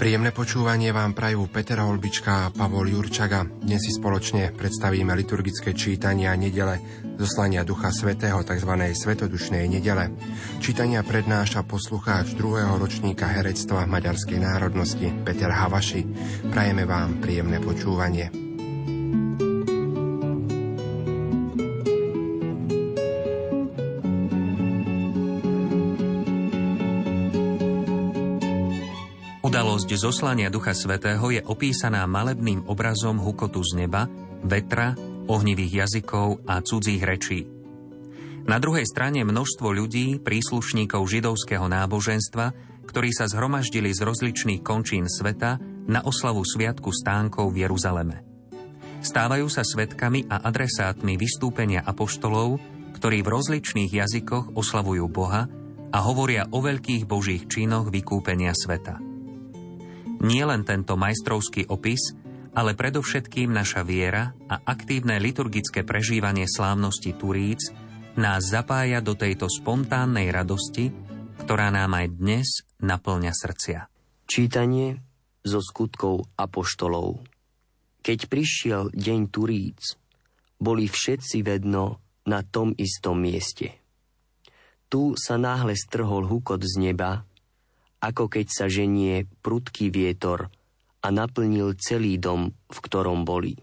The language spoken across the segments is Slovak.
Príjemné počúvanie vám prajú Peter Holbička a Pavol Jurčaga. Dnes si spoločne predstavíme liturgické čítania nedele zoslania Ducha Svetého, tzv. Svetodušnej nedele. Čítania prednáša poslucháč druhého ročníka herectva maďarskej národnosti Peter Havaši. Prajeme vám príjemné počúvanie. Udalosť zoslania Ducha Svetého je opísaná malebným obrazom hukotu z neba, vetra, ohnivých jazykov a cudzích rečí. Na druhej strane množstvo ľudí, príslušníkov židovského náboženstva, ktorí sa zhromaždili z rozličných končín sveta na oslavu Sviatku stánkov v Jeruzaleme. Stávajú sa svetkami a adresátmi vystúpenia apoštolov, ktorí v rozličných jazykoch oslavujú Boha a hovoria o veľkých božích činoch vykúpenia sveta. Nie len tento majstrovský opis, ale predovšetkým naša viera a aktívne liturgické prežívanie slávnosti Turíc nás zapája do tejto spontánnej radosti, ktorá nám aj dnes naplňa srdcia. Čítanie zo skutkov apoštolov Keď prišiel deň Turíc, boli všetci vedno na tom istom mieste. Tu sa náhle strhol hukot z neba ako keď sa ženie prudký vietor a naplnil celý dom, v ktorom boli.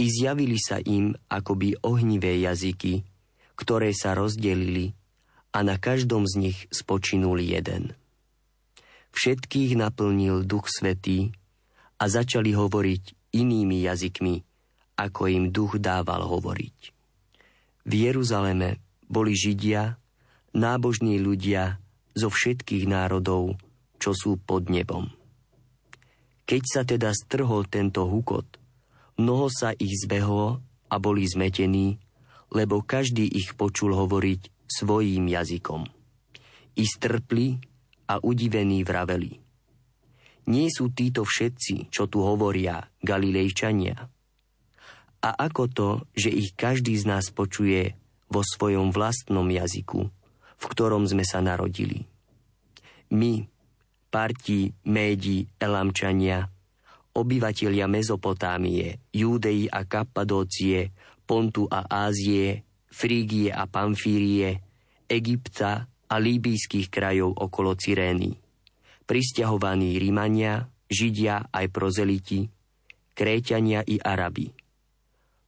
I zjavili sa im akoby ohnivé jazyky, ktoré sa rozdelili a na každom z nich spočinul jeden. Všetkých naplnil Duch Svetý a začali hovoriť inými jazykmi, ako im Duch dával hovoriť. V Jeruzaleme boli Židia, nábožní ľudia zo všetkých národov, čo sú pod nebom. Keď sa teda strhol tento hukot, mnoho sa ich zbehlo a boli zmetení, lebo každý ich počul hovoriť svojím jazykom. I strpli a udivení vraveli. Nie sú títo všetci, čo tu hovoria, Galilejčania. A ako to, že ich každý z nás počuje vo svojom vlastnom jazyku, v ktorom sme sa narodili. My, Parti, Médi, Elamčania, obyvatelia Mezopotámie, Júdei a Kappadócie, Pontu a Ázie, Frígie a Pamfírie, Egypta a líbijských krajov okolo Cyrény, pristahovaní Rímania, Židia aj prozeliti, Kréťania i Arabi.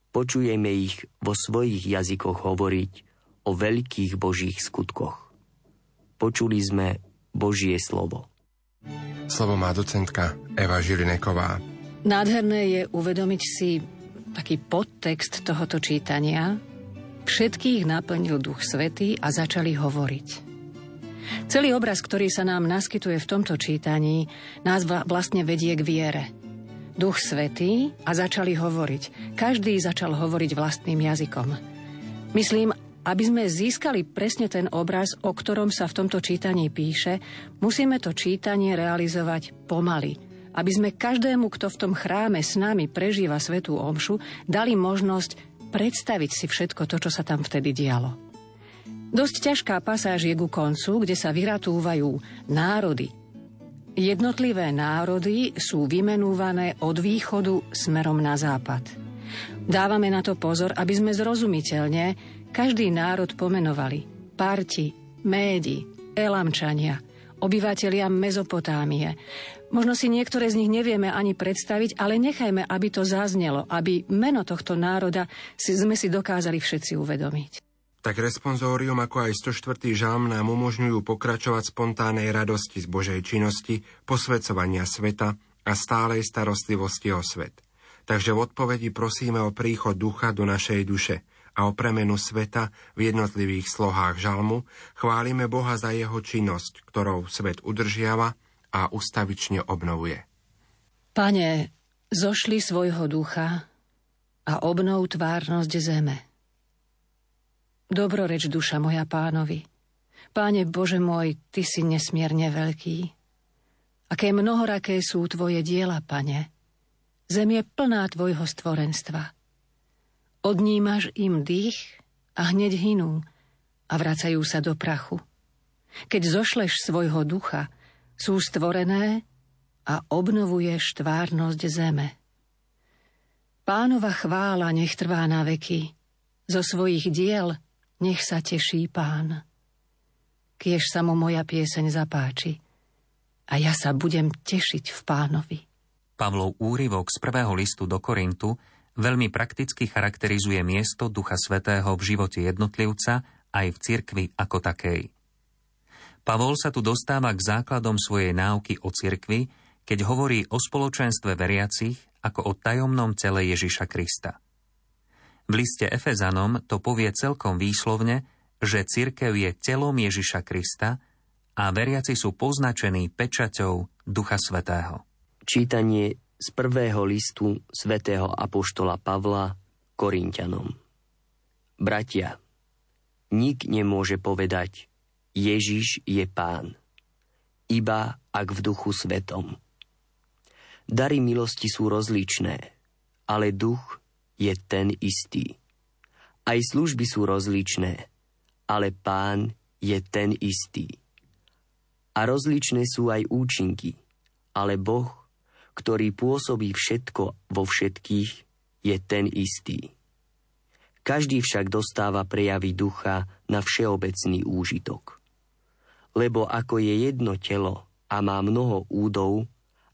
Počujeme ich vo svojich jazykoch hovoriť o veľkých božích skutkoch. Počuli sme Božie slovo. Slovo má docentka Eva Žilineková. Nádherné je uvedomiť si taký podtext tohoto čítania. Všetkých naplnil Duch Svetý a začali hovoriť. Celý obraz, ktorý sa nám naskytuje v tomto čítaní, nás vlastne vedie k viere. Duch Svetý a začali hovoriť. Každý začal hovoriť vlastným jazykom. Myslím, aby sme získali presne ten obraz, o ktorom sa v tomto čítaní píše, musíme to čítanie realizovať pomaly, aby sme každému, kto v tom chráme s nami prežíva svetú omšu, dali možnosť predstaviť si všetko to, čo sa tam vtedy dialo. Dosť ťažká pasáž je ku koncu, kde sa vyratúvajú národy. Jednotlivé národy sú vymenúvané od východu smerom na západ. Dávame na to pozor, aby sme zrozumiteľne každý národ pomenovali. Parti, Médi, Elamčania, obyvatelia Mezopotámie. Možno si niektoré z nich nevieme ani predstaviť, ale nechajme, aby to zaznelo, aby meno tohto národa si, sme si dokázali všetci uvedomiť. Tak responsórium ako aj 104. žalm nám umožňujú pokračovať spontánnej radosti z Božej činnosti, posvedcovania sveta a stálej starostlivosti o svet. Takže v odpovedi prosíme o príchod ducha do našej duše – a o premenu sveta v jednotlivých slohách žalmu, chválime Boha za jeho činnosť, ktorou svet udržiava a ustavične obnovuje. Pane, zošli svojho ducha a obnov tvárnosť zeme. Dobroreč duša moja pánovi. Páne Bože môj, Ty si nesmierne veľký. Aké mnohoraké sú Tvoje diela, Pane. Zem je plná Tvojho stvorenstva. Odnímaš im dých a hneď hinú a vracajú sa do prachu. Keď zošleš svojho ducha, sú stvorené a obnovuješ tvárnosť zeme. Pánova chvála nech trvá na veky, zo svojich diel nech sa teší pán. Kiež sa mu moja pieseň zapáči a ja sa budem tešiť v pánovi. Pavlov úryvok z prvého listu do Korintu veľmi prakticky charakterizuje miesto Ducha Svetého v živote jednotlivca aj v cirkvi ako takej. Pavol sa tu dostáva k základom svojej náuky o cirkvi, keď hovorí o spoločenstve veriacich ako o tajomnom tele Ježiša Krista. V liste Efezanom to povie celkom výslovne, že cirkev je telom Ježiša Krista a veriaci sú poznačení pečaťou Ducha Svetého. Čítanie z prvého listu svätého Apoštola Pavla Korintianom. Bratia, nik nemôže povedať, Ježiš je pán, iba ak v duchu svetom. Dary milosti sú rozličné, ale duch je ten istý. Aj služby sú rozličné, ale pán je ten istý. A rozličné sú aj účinky, ale Boh, ktorý pôsobí všetko vo všetkých, je ten istý. Každý však dostáva prejavy ducha na všeobecný úžitok. Lebo ako je jedno telo a má mnoho údov,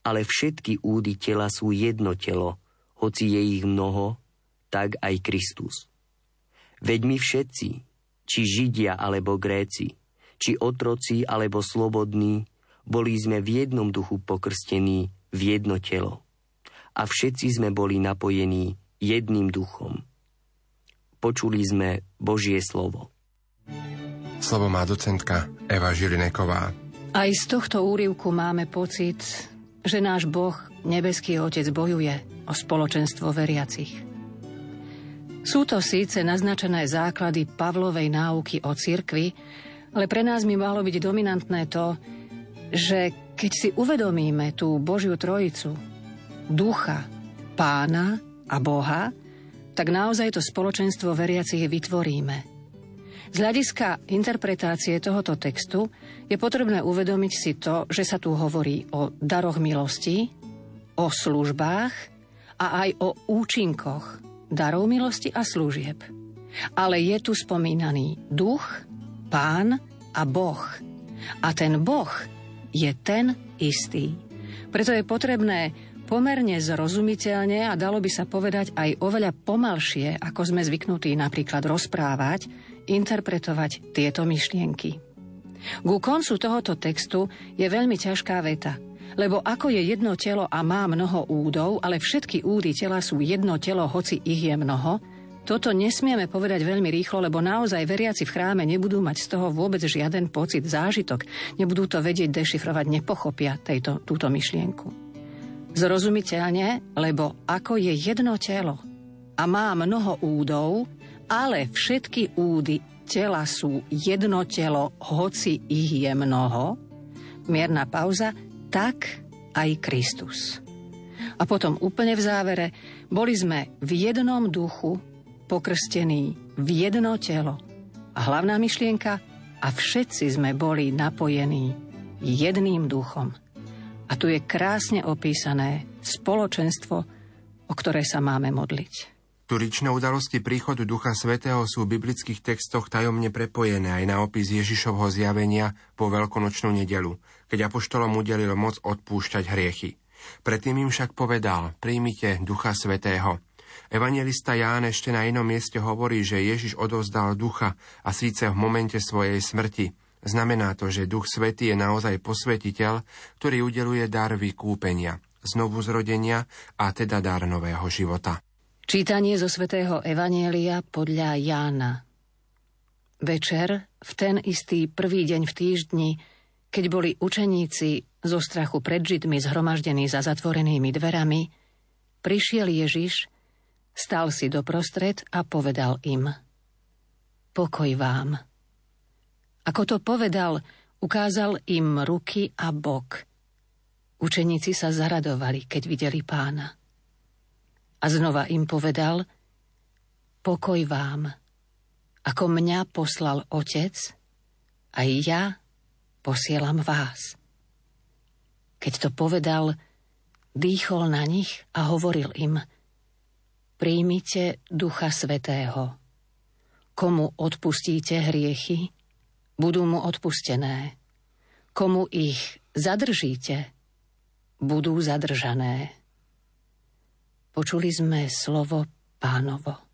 ale všetky údy tela sú jedno telo, hoci je ich mnoho, tak aj Kristus. Veď my všetci, či Židia alebo Gréci, či otroci alebo slobodní, boli sme v jednom duchu pokrstení v jedno telo. A všetci sme boli napojení jedným duchom. Počuli sme Božie slovo. Slovo má docentka Eva Žilineková. Aj z tohto úrivku máme pocit, že náš Boh, nebeský Otec, bojuje o spoločenstvo veriacich. Sú to síce naznačené základy Pavlovej náuky o cirkvi, ale pre nás by malo byť dominantné to, že keď si uvedomíme tú Božiu trojicu, ducha, pána a Boha, tak naozaj to spoločenstvo veriacich vytvoríme. Z hľadiska interpretácie tohoto textu je potrebné uvedomiť si to, že sa tu hovorí o daroch milosti, o službách a aj o účinkoch darov milosti a služieb. Ale je tu spomínaný duch, pán a boh. A ten boh je ten istý. Preto je potrebné pomerne zrozumiteľne a dalo by sa povedať aj oveľa pomalšie, ako sme zvyknutí napríklad rozprávať, interpretovať tieto myšlienky. Ku koncu tohoto textu je veľmi ťažká veta, lebo ako je jedno telo a má mnoho údov, ale všetky údy tela sú jedno telo, hoci ich je mnoho, toto nesmieme povedať veľmi rýchlo, lebo naozaj veriaci v chráme nebudú mať z toho vôbec žiaden pocit, zážitok. Nebudú to vedieť dešifrovať, nepochopia tejto, túto myšlienku. Zrozumiteľne, lebo ako je jedno telo a má mnoho údov, ale všetky údy tela sú jedno telo, hoci ich je mnoho, mierna pauza, tak aj Kristus. A potom úplne v závere, boli sme v jednom duchu pokrstení v jedno telo. A hlavná myšlienka, a všetci sme boli napojení jedným duchom. A tu je krásne opísané spoločenstvo, o ktoré sa máme modliť. Turičné udalosti príchodu Ducha Svetého sú v biblických textoch tajomne prepojené aj na opis Ježišovho zjavenia po veľkonočnú nedelu, keď apoštolom udelil moc odpúšťať hriechy. Predtým im však povedal, príjmite Ducha Svetého. Evangelista Ján ešte na inom mieste hovorí, že Ježiš odovzdal ducha a síce v momente svojej smrti. Znamená to, že Duch Svetý je naozaj posvetiteľ, ktorý udeluje dar vykúpenia, znovu zrodenia a teda dar nového života. Čítanie zo svätého Evanielia podľa Jána. Večer, v ten istý prvý deň v týždni, keď boli učeníci zo strachu pred Židmi zhromaždení za zatvorenými dverami, prišiel Ježiš, stal si doprostred a povedal im pokoj vám. Ako to povedal, ukázal im ruky a bok. Učeníci sa zaradovali, keď videli pána. A znova im povedal, pokoj vám. Ako mňa poslal otec, aj ja posielam vás. Keď to povedal, dýchol na nich a hovoril im, príjmite Ducha Svetého. Komu odpustíte hriechy, budú mu odpustené. Komu ich zadržíte, budú zadržané. Počuli sme slovo pánovo.